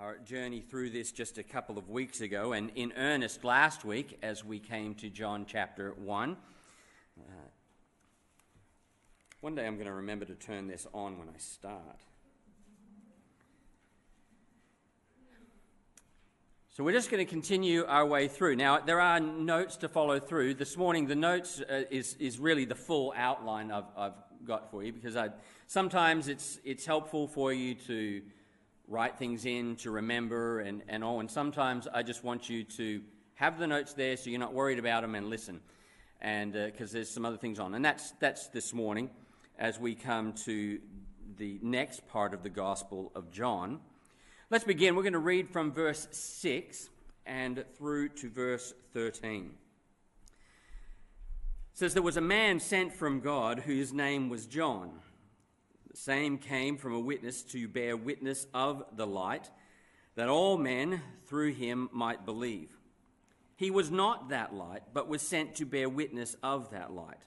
our journey through this just a couple of weeks ago and in earnest last week as we came to John chapter 1. Uh, one day I'm going to remember to turn this on when I start. So we're just going to continue our way through. Now, there are notes to follow through. This morning, the notes uh, is, is really the full outline I've, I've got for you because I, sometimes it's, it's helpful for you to write things in, to remember, and, and all. And sometimes I just want you to have the notes there so you're not worried about them and listen. And because uh, there's some other things on. And that's, that's this morning as we come to the next part of the Gospel of John. Let's begin. We're going to read from verse 6 and through to verse 13. It says, There was a man sent from God whose name was John. The same came from a witness to bear witness of the light, that all men through him might believe. He was not that light, but was sent to bear witness of that light.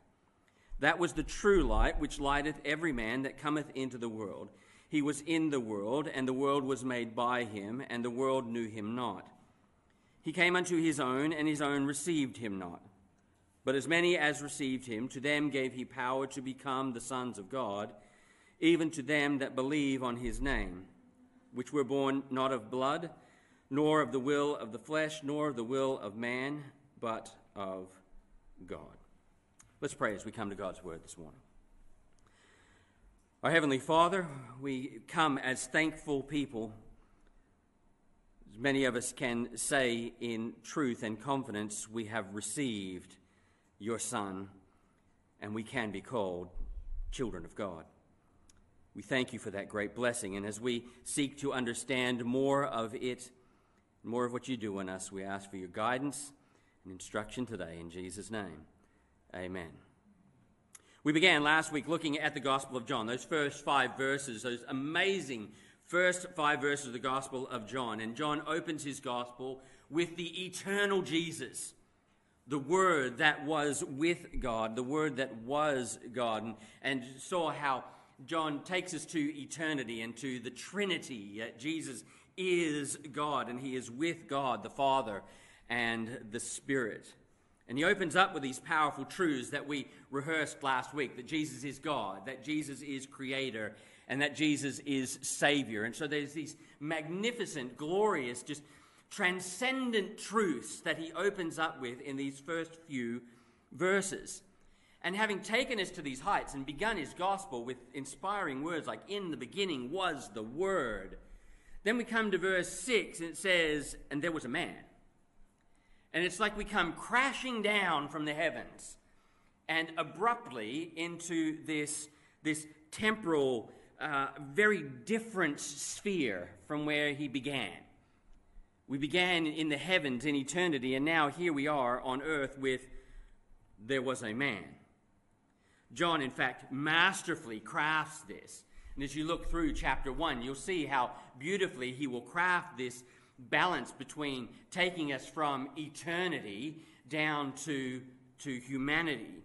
That was the true light which lighteth every man that cometh into the world. He was in the world, and the world was made by him, and the world knew him not. He came unto his own, and his own received him not. But as many as received him, to them gave he power to become the sons of God, even to them that believe on his name, which were born not of blood, nor of the will of the flesh, nor of the will of man, but of God. Let's pray as we come to God's word this morning. Our Heavenly Father, we come as thankful people. As many of us can say in truth and confidence, we have received your Son, and we can be called children of God. We thank you for that great blessing, and as we seek to understand more of it, more of what you do in us, we ask for your guidance and instruction today in Jesus' name. Amen. We began last week looking at the Gospel of John, those first five verses, those amazing first five verses of the Gospel of John. And John opens his Gospel with the eternal Jesus, the Word that was with God, the Word that was God, and, and saw how John takes us to eternity and to the Trinity. Jesus is God, and he is with God, the Father and the Spirit. And he opens up with these powerful truths that we rehearsed last week that Jesus is God, that Jesus is creator, and that Jesus is Savior. And so there's these magnificent, glorious, just transcendent truths that he opens up with in these first few verses. And having taken us to these heights and begun his gospel with inspiring words like, In the beginning was the Word, then we come to verse 6 and it says, And there was a man. And it's like we come crashing down from the heavens and abruptly into this, this temporal, uh, very different sphere from where he began. We began in the heavens in eternity, and now here we are on earth with there was a man. John, in fact, masterfully crafts this. And as you look through chapter 1, you'll see how beautifully he will craft this balance between taking us from eternity down to, to humanity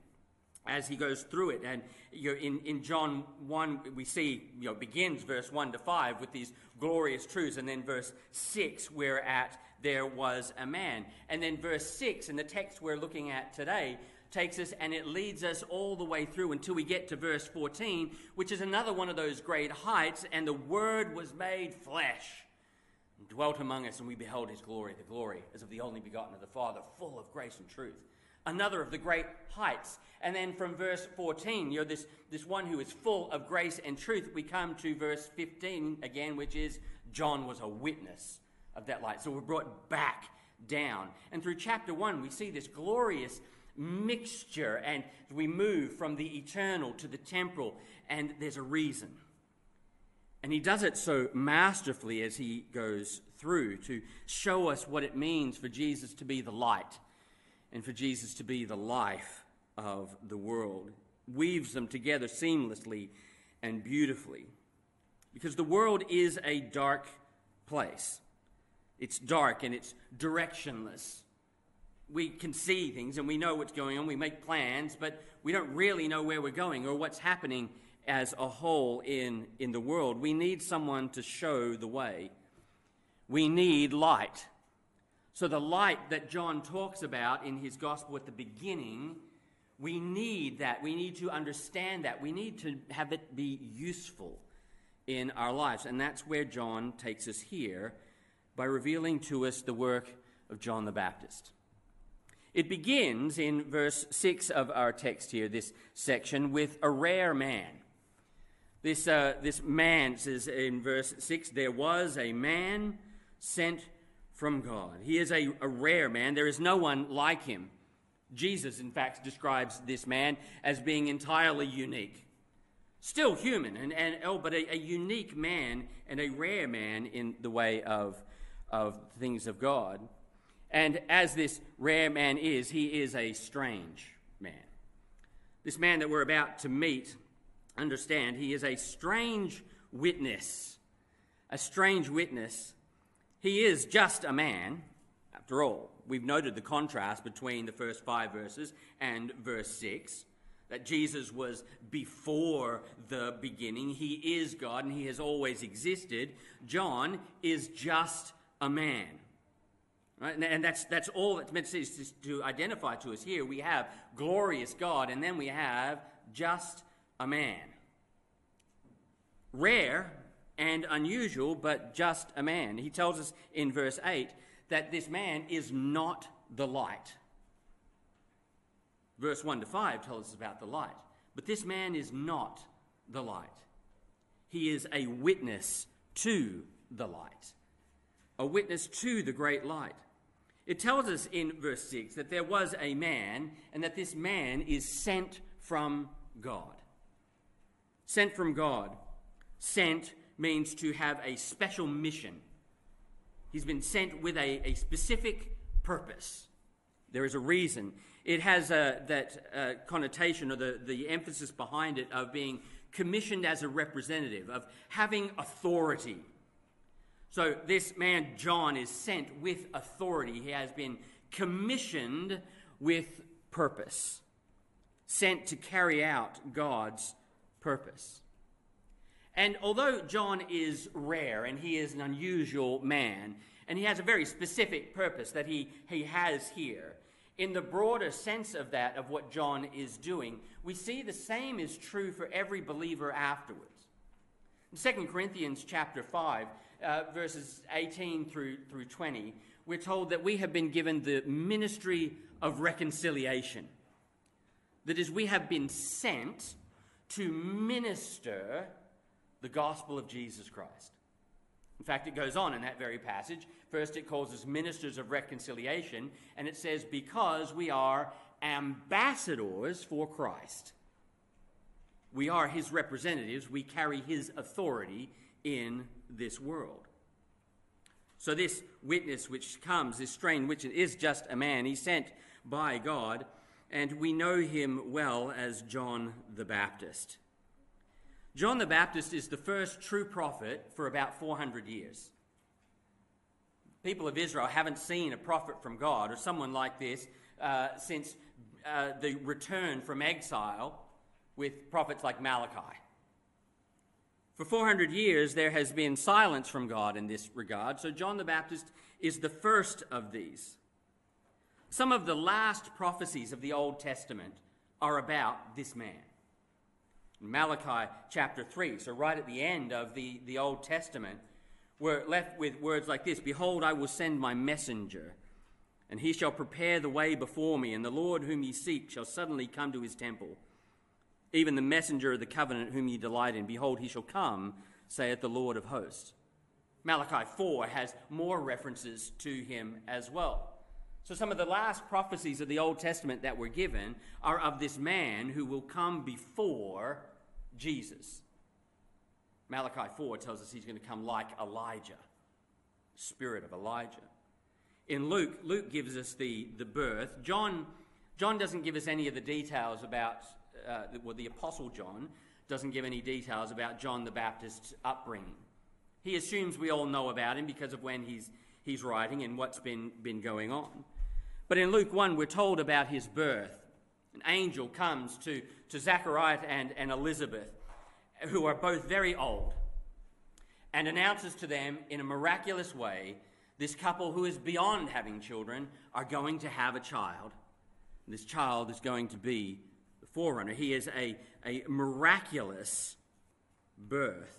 as he goes through it. And you know, in, in John 1, we see, you know, begins verse 1 to 5 with these glorious truths. And then verse 6, we're at there was a man. And then verse 6, in the text we're looking at today, takes us and it leads us all the way through until we get to verse 14, which is another one of those great heights. And the Word was made flesh dwelt among us, and we beheld his glory, the glory as of the only begotten of the Father, full of grace and truth. Another of the great heights. And then from verse 14, you know, this, this one who is full of grace and truth, we come to verse 15 again, which is John was a witness of that light. So we're brought back down. And through chapter 1, we see this glorious mixture, and we move from the eternal to the temporal, and there's a reason. And he does it so masterfully as he goes through to show us what it means for Jesus to be the light and for Jesus to be the life of the world. Weaves them together seamlessly and beautifully. Because the world is a dark place. It's dark and it's directionless. We can see things and we know what's going on. We make plans, but we don't really know where we're going or what's happening as a whole in, in the world. We need someone to show the way. we need light. So, the light that John talks about in his gospel at the beginning, we need that. We need to understand that. We need to have it be useful in our lives. And that's where John takes us here by revealing to us the work of John the Baptist. It begins in verse 6 of our text here, this section, with a rare man. This, uh, this man says in verse 6 there was a man sent from God. He is a, a rare man. There is no one like him. Jesus, in fact, describes this man as being entirely unique. Still human, and, and oh, but a, a unique man and a rare man in the way of, of things of God. And as this rare man is, he is a strange man. This man that we're about to meet, understand, he is a strange witness. A strange witness he is just a man, after all. We've noted the contrast between the first five verses and verse 6 that Jesus was before the beginning. He is God and he has always existed. John is just a man. Right? And that's, that's all that's meant to, to identify to us here. We have glorious God, and then we have just a man. Rare, and unusual, but just a man. He tells us in verse 8 that this man is not the light. Verse 1 to 5 tells us about the light. But this man is not the light. He is a witness to the light, a witness to the great light. It tells us in verse 6 that there was a man, and that this man is sent from God. Sent from God. Sent means to have a special mission. He's been sent with a, a specific purpose. There is a reason. It has a, that uh, connotation or the, the emphasis behind it of being commissioned as a representative, of having authority. So this man, John, is sent with authority. He has been commissioned with purpose, sent to carry out God's purpose. And although John is rare and he is an unusual man, and he has a very specific purpose that he, he has here, in the broader sense of that, of what John is doing, we see the same is true for every believer afterwards. In 2 Corinthians chapter 5, uh, verses 18 through, through 20, we're told that we have been given the ministry of reconciliation. That is, we have been sent to minister the gospel of Jesus Christ. In fact, it goes on in that very passage. First, it calls us ministers of reconciliation, and it says, because we are ambassadors for Christ. We are his representatives, we carry his authority in this world. So, this witness which comes, this strange witness, is just a man. He's sent by God, and we know him well as John the Baptist. John the Baptist is the first true prophet for about 400 years. People of Israel haven't seen a prophet from God or someone like this uh, since uh, the return from exile with prophets like Malachi. For 400 years, there has been silence from God in this regard, so John the Baptist is the first of these. Some of the last prophecies of the Old Testament are about this man. Malachi chapter 3. So, right at the end of the, the Old Testament, we're left with words like this Behold, I will send my messenger, and he shall prepare the way before me, and the Lord whom ye seek shall suddenly come to his temple. Even the messenger of the covenant whom ye delight in, behold, he shall come, saith the Lord of hosts. Malachi 4 has more references to him as well. So, some of the last prophecies of the Old Testament that were given are of this man who will come before Jesus. Malachi 4 tells us he's going to come like Elijah, spirit of Elijah. In Luke, Luke gives us the, the birth. John, John doesn't give us any of the details about, uh, well, the Apostle John doesn't give any details about John the Baptist's upbringing. He assumes we all know about him because of when he's, he's writing and what's been, been going on. But in Luke 1, we're told about his birth. An angel comes to, to Zachariah and, and Elizabeth, who are both very old. and announces to them in a miraculous way this couple who is beyond having children are going to have a child. This child is going to be forerunner. He is a, a miraculous birth.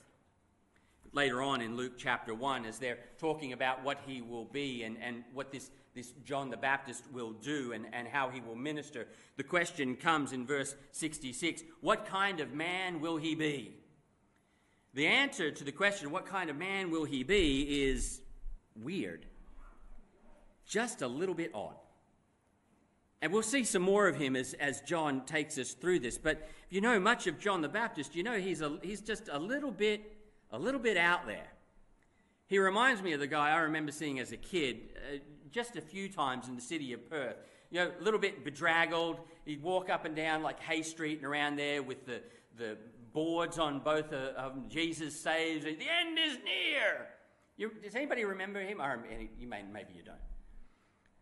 Later on in Luke chapter 1, as they're talking about what he will be and, and what this, this John the Baptist will do and, and how he will minister, the question comes in verse 66 What kind of man will he be? The answer to the question, What kind of man will he be, is weird, just a little bit odd. And we'll see some more of him as, as John takes us through this. But if you know much of John the Baptist, you know he's, a, he's just a little bit, a little bit out there. He reminds me of the guy I remember seeing as a kid uh, just a few times in the city of Perth. You know, a little bit bedraggled. He'd walk up and down like Hay Street and around there with the, the boards on both of. Jesus saves. The end is near. You, does anybody remember him? Or you may, maybe you don't.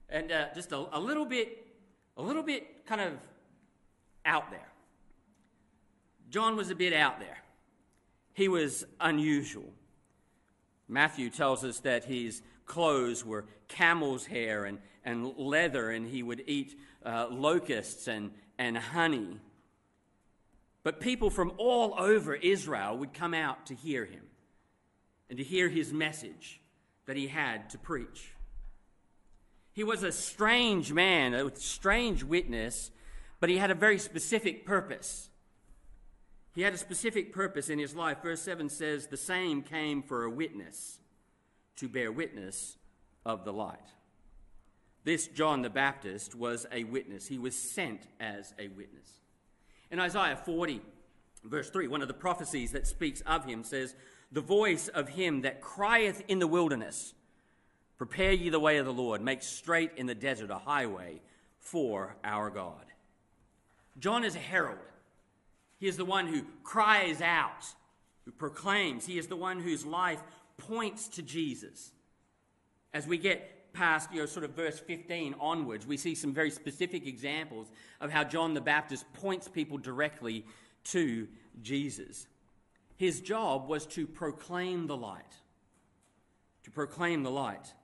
And uh, just a, a little bit a little bit kind of out there. John was a bit out there. He was unusual. Matthew tells us that his clothes were camel's hair and, and leather, and he would eat uh, locusts and, and honey. But people from all over Israel would come out to hear him and to hear his message that he had to preach. He was a strange man, a strange witness, but he had a very specific purpose. He had a specific purpose in his life. Verse 7 says, The same came for a witness, to bear witness of the light. This John the Baptist was a witness. He was sent as a witness. In Isaiah 40, verse 3, one of the prophecies that speaks of him says, The voice of him that crieth in the wilderness, Prepare ye the way of the Lord, make straight in the desert a highway for our God. John is a herald. He is the one who cries out, who proclaims. He is the one whose life points to Jesus. As we get past, you know, sort of verse 15 onwards, we see some very specific examples of how John the Baptist points people directly to Jesus. His job was to proclaim the light. To proclaim the light.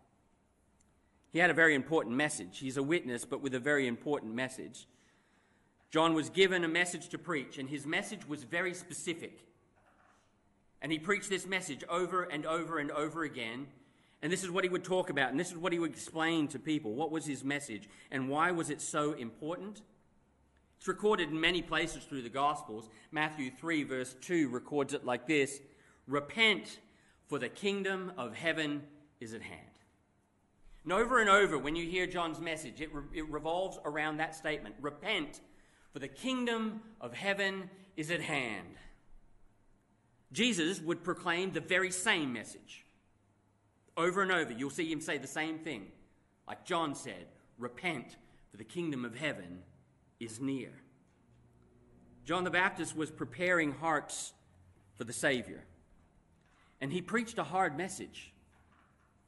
He had a very important message. He's a witness, but with a very important message. John was given a message to preach, and his message was very specific. And he preached this message over and over and over again. And this is what he would talk about, and this is what he would explain to people. What was his message, and why was it so important? It's recorded in many places through the Gospels. Matthew 3, verse 2, records it like this Repent, for the kingdom of heaven is at hand. And over and over, when you hear John's message, it, re- it revolves around that statement Repent, for the kingdom of heaven is at hand. Jesus would proclaim the very same message. Over and over, you'll see him say the same thing. Like John said, Repent, for the kingdom of heaven is near. John the Baptist was preparing hearts for the Savior. And he preached a hard message.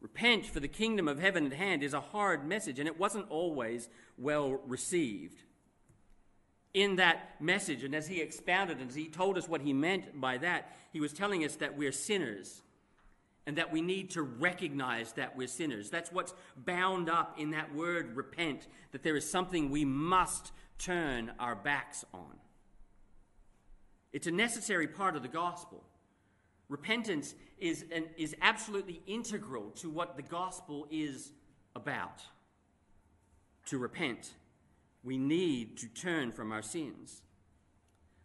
Repent, for the kingdom of heaven at hand is a hard message, and it wasn't always well received. In that message, and as he expounded, and as he told us what he meant by that, he was telling us that we're sinners and that we need to recognize that we're sinners. That's what's bound up in that word repent, that there is something we must turn our backs on. It's a necessary part of the gospel. Repentance is, an, is absolutely integral to what the gospel is about. To repent, we need to turn from our sins.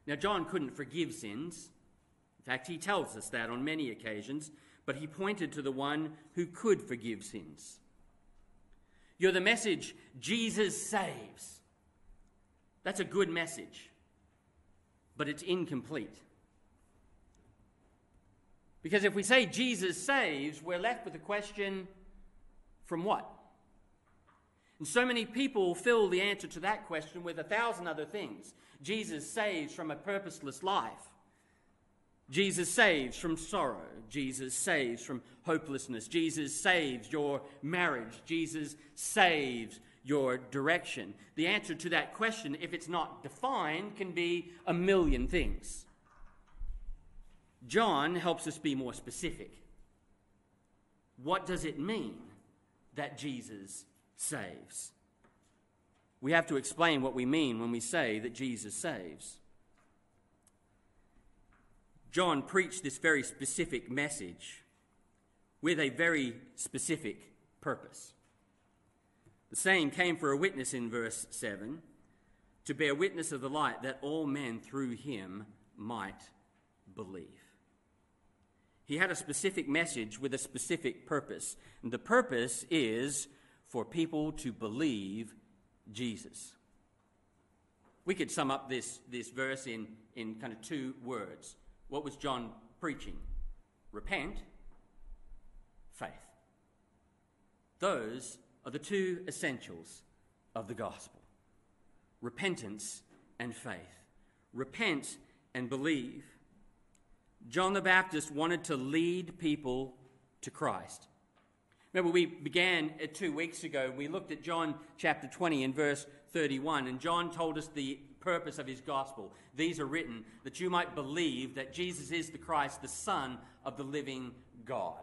Now, John couldn't forgive sins. In fact, he tells us that on many occasions, but he pointed to the one who could forgive sins. You're the message Jesus saves. That's a good message, but it's incomplete. Because if we say Jesus saves, we're left with the question from what? And so many people fill the answer to that question with a thousand other things. Jesus saves from a purposeless life. Jesus saves from sorrow. Jesus saves from hopelessness. Jesus saves your marriage. Jesus saves your direction. The answer to that question, if it's not defined, can be a million things. John helps us be more specific. what does it mean that Jesus saves? We have to explain what we mean when we say that Jesus saves. John preached this very specific message with a very specific purpose. The same came for a witness in verse 7 to bear witness of the light that all men through him might believe. He had a specific message with a specific purpose. And the purpose is for people to believe Jesus. We could sum up this, this verse in, in kind of two words. What was John preaching? Repent, faith. Those are the two essentials of the gospel repentance and faith. Repent and believe. John the Baptist wanted to lead people to Christ. Remember, we began two weeks ago, we looked at John chapter 20 and verse 31, and John told us the purpose of his gospel. These are written that you might believe that Jesus is the Christ, the Son of the living God.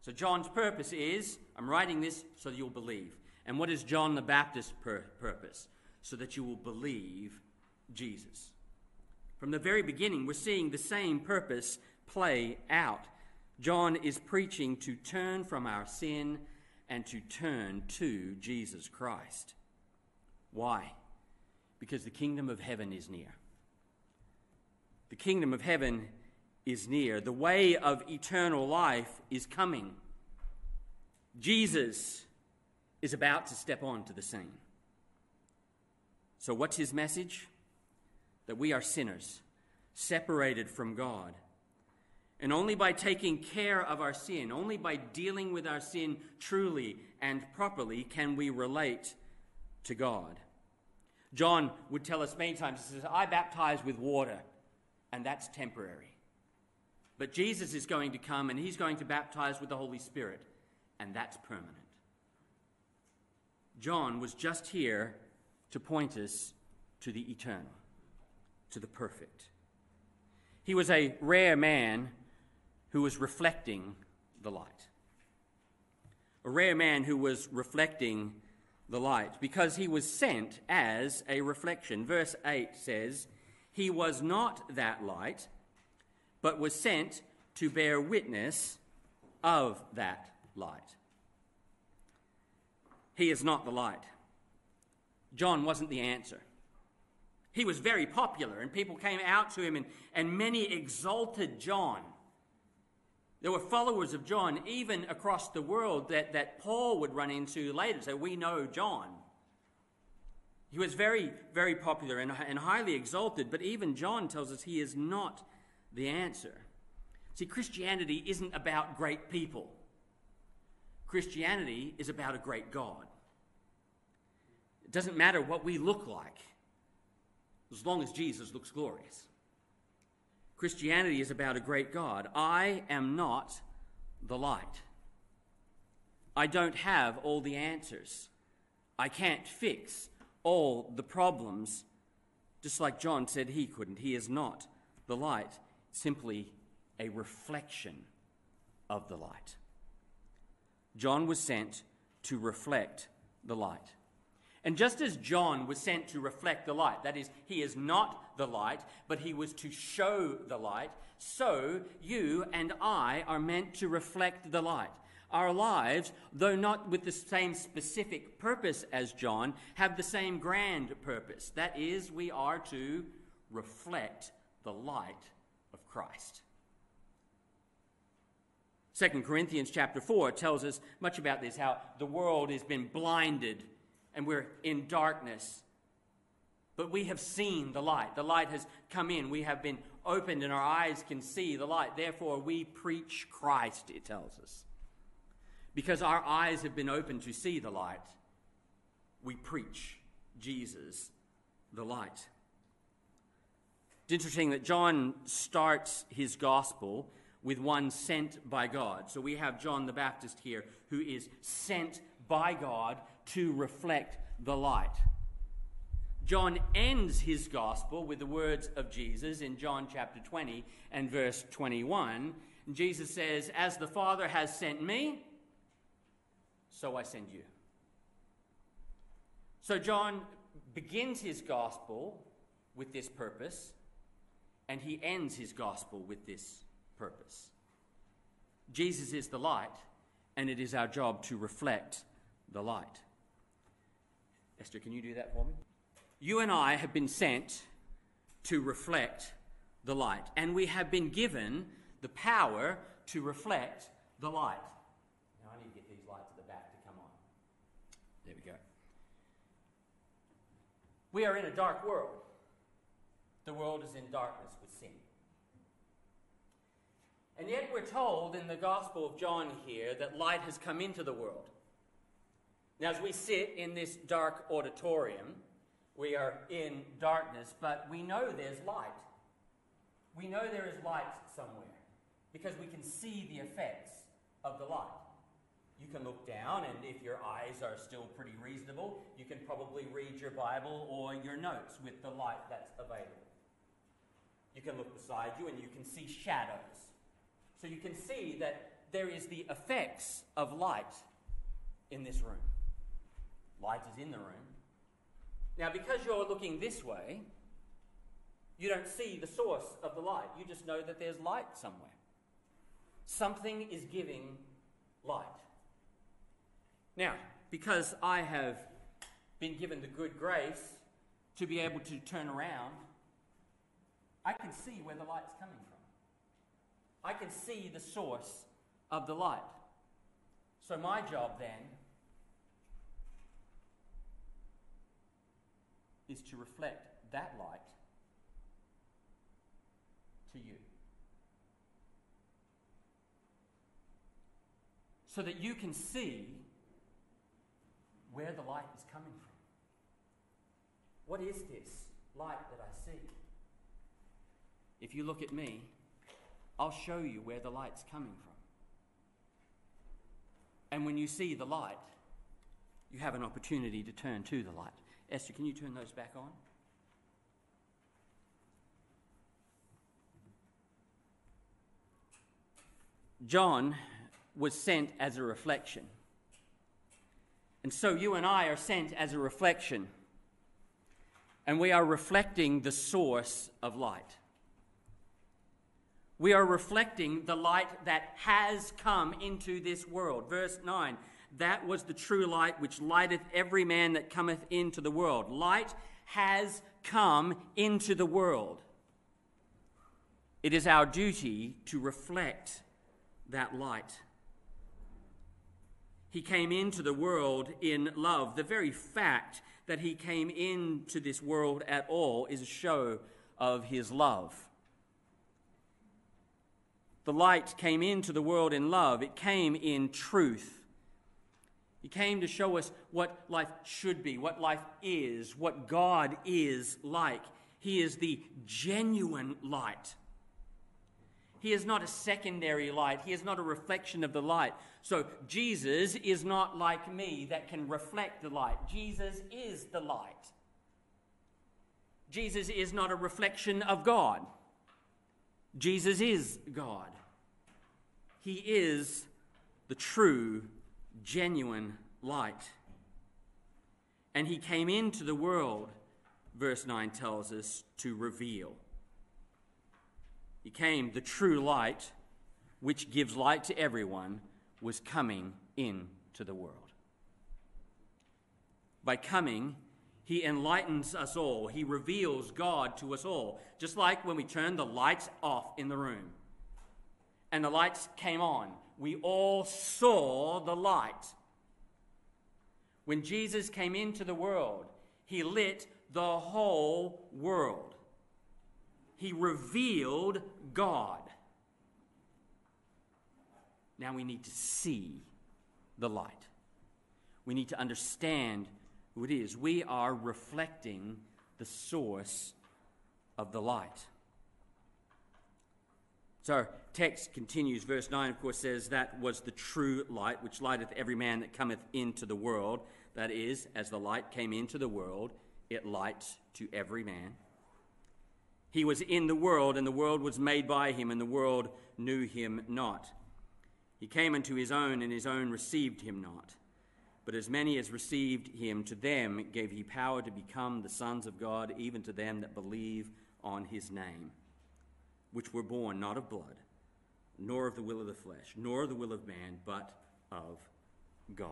So, John's purpose is I'm writing this so you'll believe. And what is John the Baptist's pur- purpose? So that you will believe Jesus. From the very beginning, we're seeing the same purpose play out. John is preaching to turn from our sin and to turn to Jesus Christ. Why? Because the kingdom of heaven is near. The kingdom of heaven is near. The way of eternal life is coming. Jesus is about to step onto the scene. So, what's his message? That we are sinners, separated from God. And only by taking care of our sin, only by dealing with our sin truly and properly, can we relate to God. John would tell us many times, he says, I baptize with water, and that's temporary. But Jesus is going to come and he's going to baptize with the Holy Spirit, and that's permanent. John was just here to point us to the eternal to the perfect. He was a rare man who was reflecting the light. A rare man who was reflecting the light because he was sent as a reflection. Verse 8 says, He was not that light, but was sent to bear witness of that light. He is not the light. John wasn't the answer. He was very popular, and people came out to him, and, and many exalted John. There were followers of John even across the world that, that Paul would run into later, say, We know John. He was very, very popular and, and highly exalted, but even John tells us he is not the answer. See, Christianity isn't about great people, Christianity is about a great God. It doesn't matter what we look like as long as Jesus looks glorious. Christianity is about a great God. I am not the light. I don't have all the answers. I can't fix all the problems, just like John said he couldn't. He is not the light, simply a reflection of the light. John was sent to reflect the light. And just as John was sent to reflect the light, that is, he is not the light, but he was to show the light, so you and I are meant to reflect the light. Our lives, though not with the same specific purpose as John, have the same grand purpose. That is, we are to reflect the light of Christ. 2 Corinthians chapter 4 tells us much about this how the world has been blinded and we're in darkness. But we have seen the light. The light has come in. We have been opened, and our eyes can see the light. Therefore, we preach Christ, it tells us. Because our eyes have been opened to see the light, we preach Jesus, the light. It's interesting that John starts his gospel with one sent by God. So we have John the Baptist here, who is sent by God to reflect the light. John ends his gospel with the words of Jesus in John chapter 20 and verse 21. And Jesus says, As the Father has sent me, so I send you. So John begins his gospel with this purpose, and he ends his gospel with this purpose. Jesus is the light, and it is our job to reflect the light. Esther, can you do that for me? You and I have been sent to reflect the light, and we have been given the power to reflect the light. Now I need to get these lights at the back to come on. There we go. We are in a dark world. The world is in darkness with sin. And yet we're told in the Gospel of John here that light has come into the world. Now, as we sit in this dark auditorium, we are in darkness, but we know there's light. We know there is light somewhere because we can see the effects of the light. You can look down, and if your eyes are still pretty reasonable, you can probably read your Bible or your notes with the light that's available. You can look beside you and you can see shadows. So you can see that there is the effects of light in this room. Light is in the room. Now, because you're looking this way, you don't see the source of the light. You just know that there's light somewhere. Something is giving light. Now, because I have been given the good grace to be able to turn around, I can see where the light's coming from. I can see the source of the light. So, my job then is to reflect that light to you. So that you can see where the light is coming from. What is this light that I see? If you look at me, I'll show you where the light's coming from. And when you see the light, you have an opportunity to turn to the light. Esther, can you turn those back on? John was sent as a reflection. And so you and I are sent as a reflection. And we are reflecting the source of light. We are reflecting the light that has come into this world. Verse 9 That was the true light which lighteth every man that cometh into the world. Light has come into the world. It is our duty to reflect that light. He came into the world in love. The very fact that he came into this world at all is a show of his love. The light came into the world in love, it came in truth. He came to show us what life should be, what life is, what God is like. He is the genuine light. He is not a secondary light. He is not a reflection of the light. So Jesus is not like me that can reflect the light. Jesus is the light. Jesus is not a reflection of God. Jesus is God. He is the true, genuine light. And he came into the world, verse 9 tells us, to reveal. He came, the true light, which gives light to everyone, was coming into the world. By coming, he enlightens us all. He reveals God to us all. Just like when we turn the lights off in the room and the lights came on, we all saw the light. When Jesus came into the world, he lit the whole world he revealed God. Now we need to see the light. We need to understand who it is. We are reflecting the source of the light. So text continues. Verse 9, of course, says, That was the true light, which lighteth every man that cometh into the world. That is, as the light came into the world, it lights to every man. He was in the world, and the world was made by him, and the world knew him not. He came unto his own, and his own received him not. But as many as received him, to them gave he power to become the sons of God, even to them that believe on his name, which were born not of blood, nor of the will of the flesh, nor of the will of man, but of God.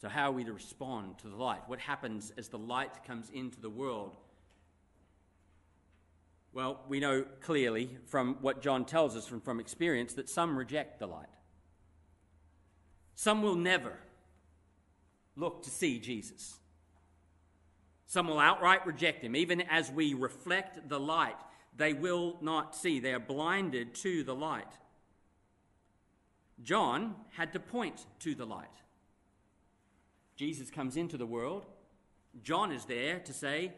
So, how are we to respond to the light? What happens as the light comes into the world? Well, we know clearly from what John tells us from, from experience that some reject the light. Some will never look to see Jesus. Some will outright reject him. Even as we reflect the light, they will not see. They are blinded to the light. John had to point to the light. Jesus comes into the world. John is there to say,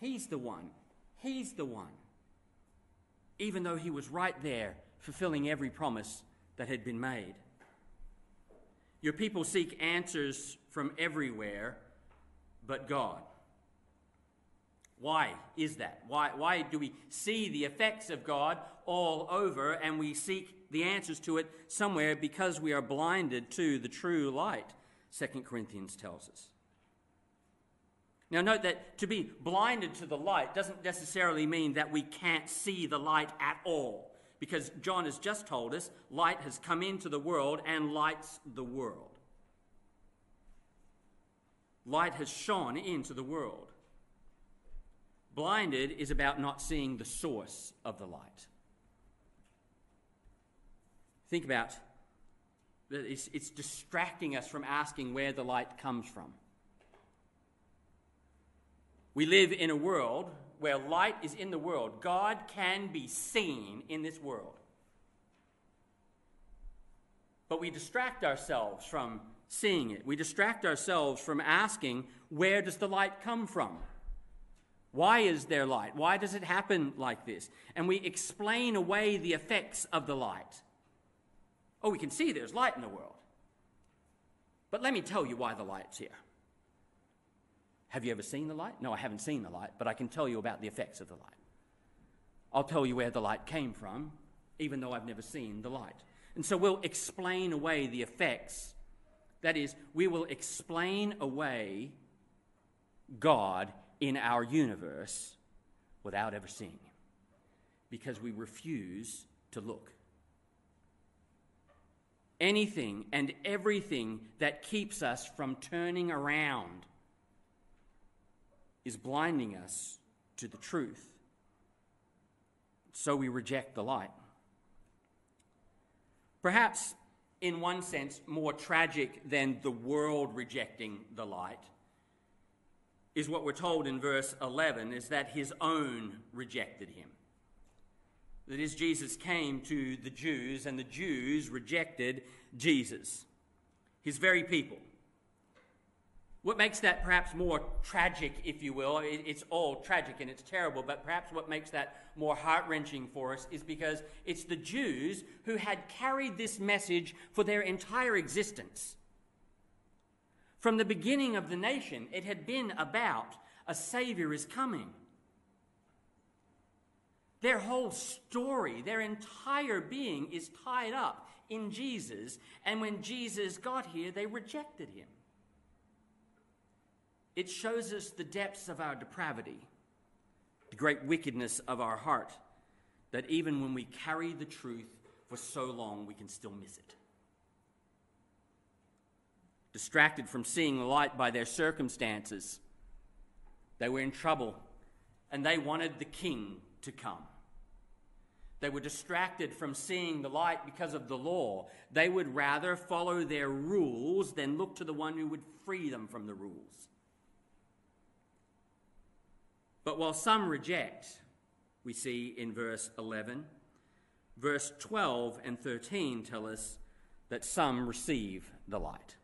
He's the one. He's the one. Even though he was right there, fulfilling every promise that had been made. Your people seek answers from everywhere but God. Why is that? Why, why do we see the effects of God all over and we seek the answers to it somewhere because we are blinded to the true light, 2 Corinthians tells us. Now, note that to be blinded to the light doesn't necessarily mean that we can't see the light at all, because John has just told us light has come into the world and lights the world. Light has shone into the world. Blinded is about not seeing the source of the light. Think about it's, it's distracting us from asking where the light comes from. We live in a world where light is in the world. God can be seen in this world. But we distract ourselves from seeing it. We distract ourselves from asking, where does the light come from? Why is there light? Why does it happen like this? And we explain away the effects of the light. Oh, we can see there's light in the world. But let me tell you why the light's here. Have you ever seen the light? No, I haven't seen the light, but I can tell you about the effects of the light. I'll tell you where the light came from, even though I've never seen the light. And so we'll explain away the effects. That is, we will explain away God in our universe without ever seeing Him because we refuse to look. Anything and everything that keeps us from turning around is blinding us to the truth. So we reject the light. Perhaps, in one sense, more tragic than the world rejecting the light is what we're told in verse 11 is that his own rejected him. That is, Jesus came to the Jews, and the Jews rejected Jesus, his very people. What makes that perhaps more tragic, if you will, it's all tragic and it's terrible, but perhaps what makes that more heart wrenching for us is because it's the Jews who had carried this message for their entire existence. From the beginning of the nation, it had been about a Savior is coming. Their whole story, their entire being is tied up in Jesus, and when Jesus got here, they rejected him. It shows us the depths of our depravity, the great wickedness of our heart, that even when we carry the truth for so long, we can still miss it. Distracted from seeing the light by their circumstances, they were in trouble and they wanted the king to come. They were distracted from seeing the light because of the law. They would rather follow their rules than look to the one who would free them from the rules. But while some reject, we see in verse 11, verse 12 and 13 tell us that some receive the light.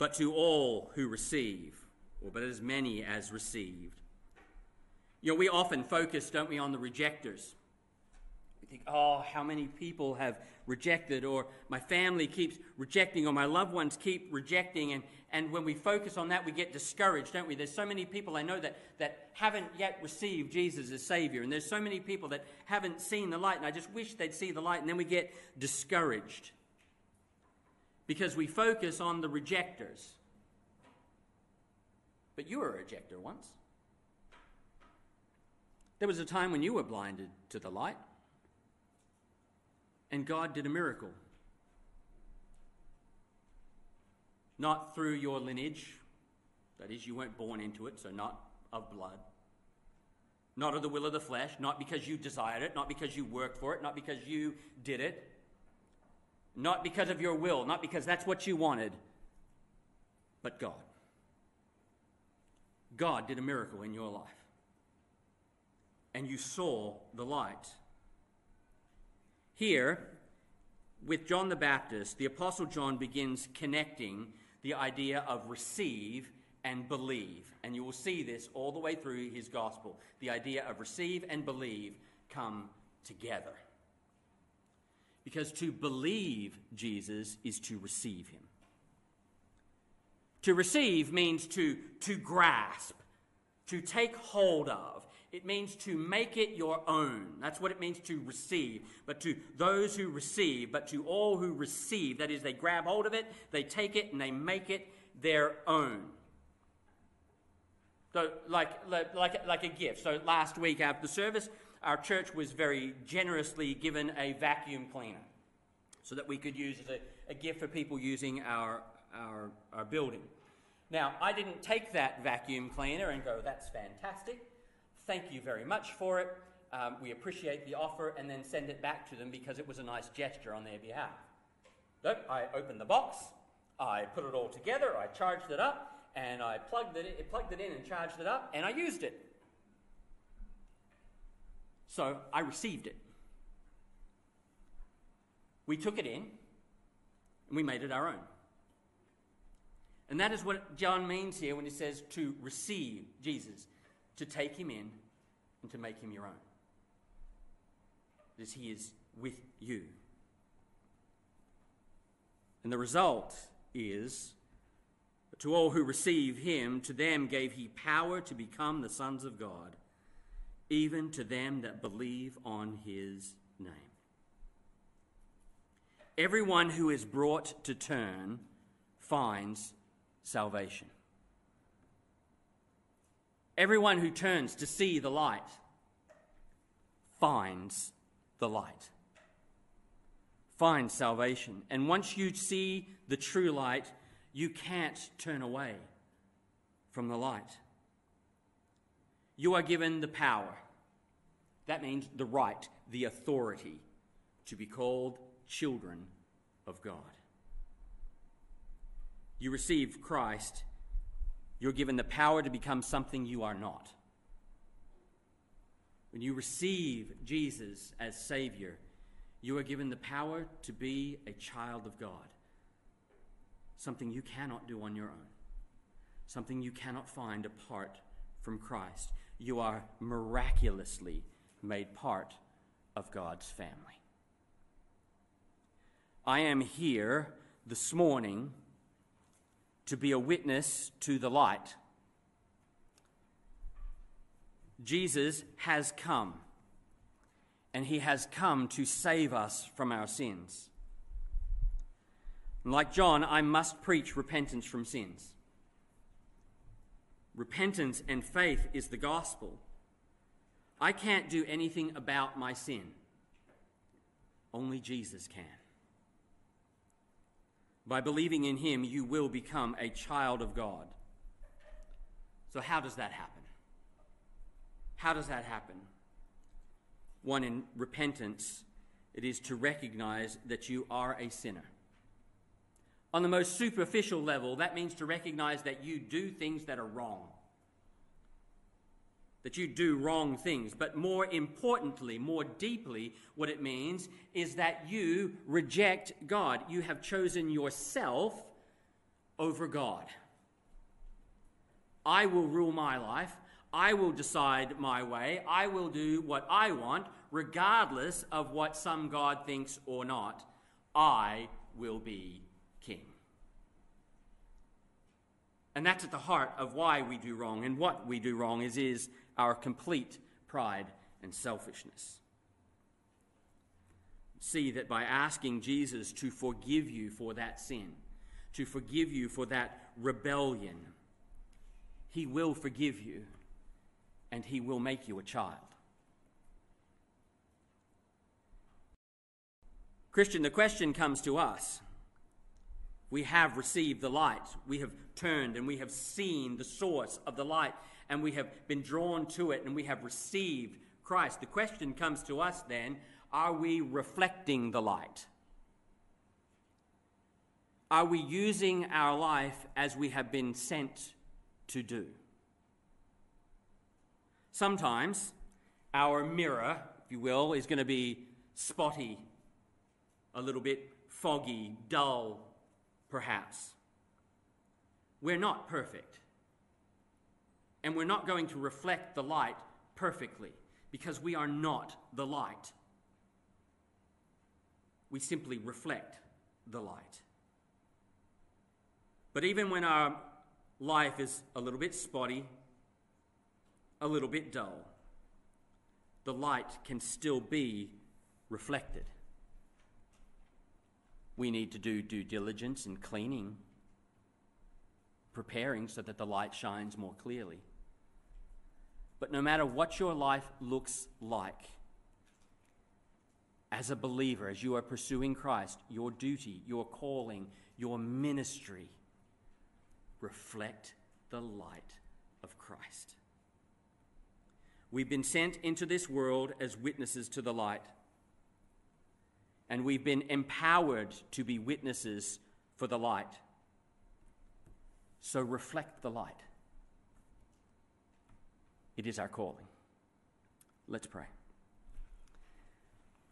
But to all who receive, or but as many as received. You know, we often focus, don't we, on the rejectors. We think, oh, how many people have rejected, or my family keeps rejecting, or my loved ones keep rejecting. And, and when we focus on that, we get discouraged, don't we? There's so many people I know that, that haven't yet received Jesus as Savior. And there's so many people that haven't seen the light, and I just wish they'd see the light. And then we get discouraged because we focus on the rejectors. But you were a rejecter once. There was a time when you were blinded to the light, and God did a miracle. Not through your lineage, that is, you weren't born into it, so not of blood. Not of the will of the flesh, not because you desired it, not because you worked for it, not because you did it, not because of your will, not because that's what you wanted, but God. God did a miracle in your life and you saw the light. Here, with John the Baptist, the Apostle John begins connecting the idea of receive and believe. And you will see this all the way through his gospel. The idea of receive and believe come together. Because to believe Jesus is to receive him. To receive means to, to grasp, to take hold of. It means to make it your own. That's what it means to receive. But to those who receive, but to all who receive, that is, they grab hold of it, they take it, and they make it their own. So, like, like, like a gift. So, last week after the service, our church was very generously given a vacuum cleaner so that we could use it as a, a gift for people using our, our, our building. Now, I didn't take that vacuum cleaner and go, that's fantastic thank you very much for it. Um, we appreciate the offer, and then send it back to them because it was a nice gesture on their behalf. Nope, I opened the box, I put it all together, I charged it up, and I plugged it, in, plugged it in and charged it up, and I used it. So I received it. We took it in, and we made it our own. And that is what John means here when he says to receive Jesus to take him in and to make him your own. As he is with you. And the result is to all who receive him, to them gave he power to become the sons of God, even to them that believe on his name. Everyone who is brought to turn finds salvation. Everyone who turns to see the light finds the light, finds salvation. And once you see the true light, you can't turn away from the light. You are given the power. That means the right, the authority to be called children of God. You receive Christ you're given the power to become something you are not. When you receive Jesus as Savior, you are given the power to be a child of God. Something you cannot do on your own, something you cannot find apart from Christ. You are miraculously made part of God's family. I am here this morning to be a witness to the light. Jesus has come, and he has come to save us from our sins. Like John, I must preach repentance from sins. Repentance and faith is the gospel. I can't do anything about my sin. Only Jesus can. By believing in him, you will become a child of God. So, how does that happen? How does that happen? One, in repentance, it is to recognize that you are a sinner. On the most superficial level, that means to recognize that you do things that are wrong that you do wrong things. But more importantly, more deeply, what it means is that you reject God. You have chosen yourself over God. I will rule my life. I will decide my way. I will do what I want, regardless of what some God thinks or not. I will be king. And that's at the heart of why we do wrong. And what we do wrong is, is our complete pride and selfishness. See that by asking Jesus to forgive you for that sin, to forgive you for that rebellion, he will forgive you and he will make you a child. Christian, the question comes to us. We have received the light. We have turned and we have seen the source of the light and we have been drawn to it and we have received Christ. The question comes to us then are we reflecting the light? Are we using our life as we have been sent to do? Sometimes our mirror, if you will, is going to be spotty, a little bit foggy, dull, perhaps. We're not perfect. And we're not going to reflect the light perfectly because we are not the light. We simply reflect the light. But even when our life is a little bit spotty, a little bit dull, the light can still be reflected. We need to do due diligence in cleaning, preparing so that the light shines more clearly. But no matter what your life looks like, as a believer, as you are pursuing Christ, your duty, your calling, your ministry reflect the light of Christ. We've been sent into this world as witnesses to the light. And we've been empowered to be witnesses for the light. So reflect the light. It is our calling. Let's pray.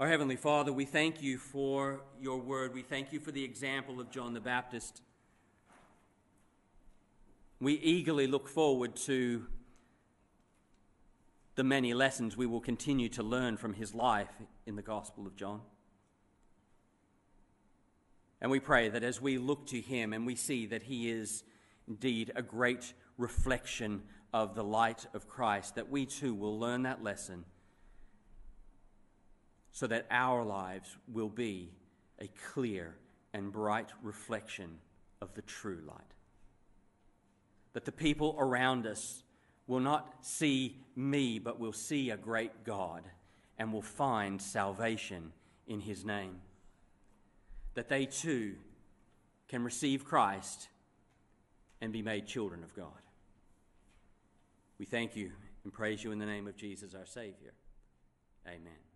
Our Heavenly Father, we thank you for your word. We thank you for the example of John the Baptist. We eagerly look forward to the many lessons we will continue to learn from his life in the Gospel of John. And we pray that as we look to him and we see that he is indeed a great reflection of the light of Christ, that we too will learn that lesson so that our lives will be a clear and bright reflection of the true light. That the people around us will not see me, but will see a great God and will find salvation in his name. That they too can receive Christ and be made children of God. We thank you and praise you in the name of Jesus, our Savior. Amen.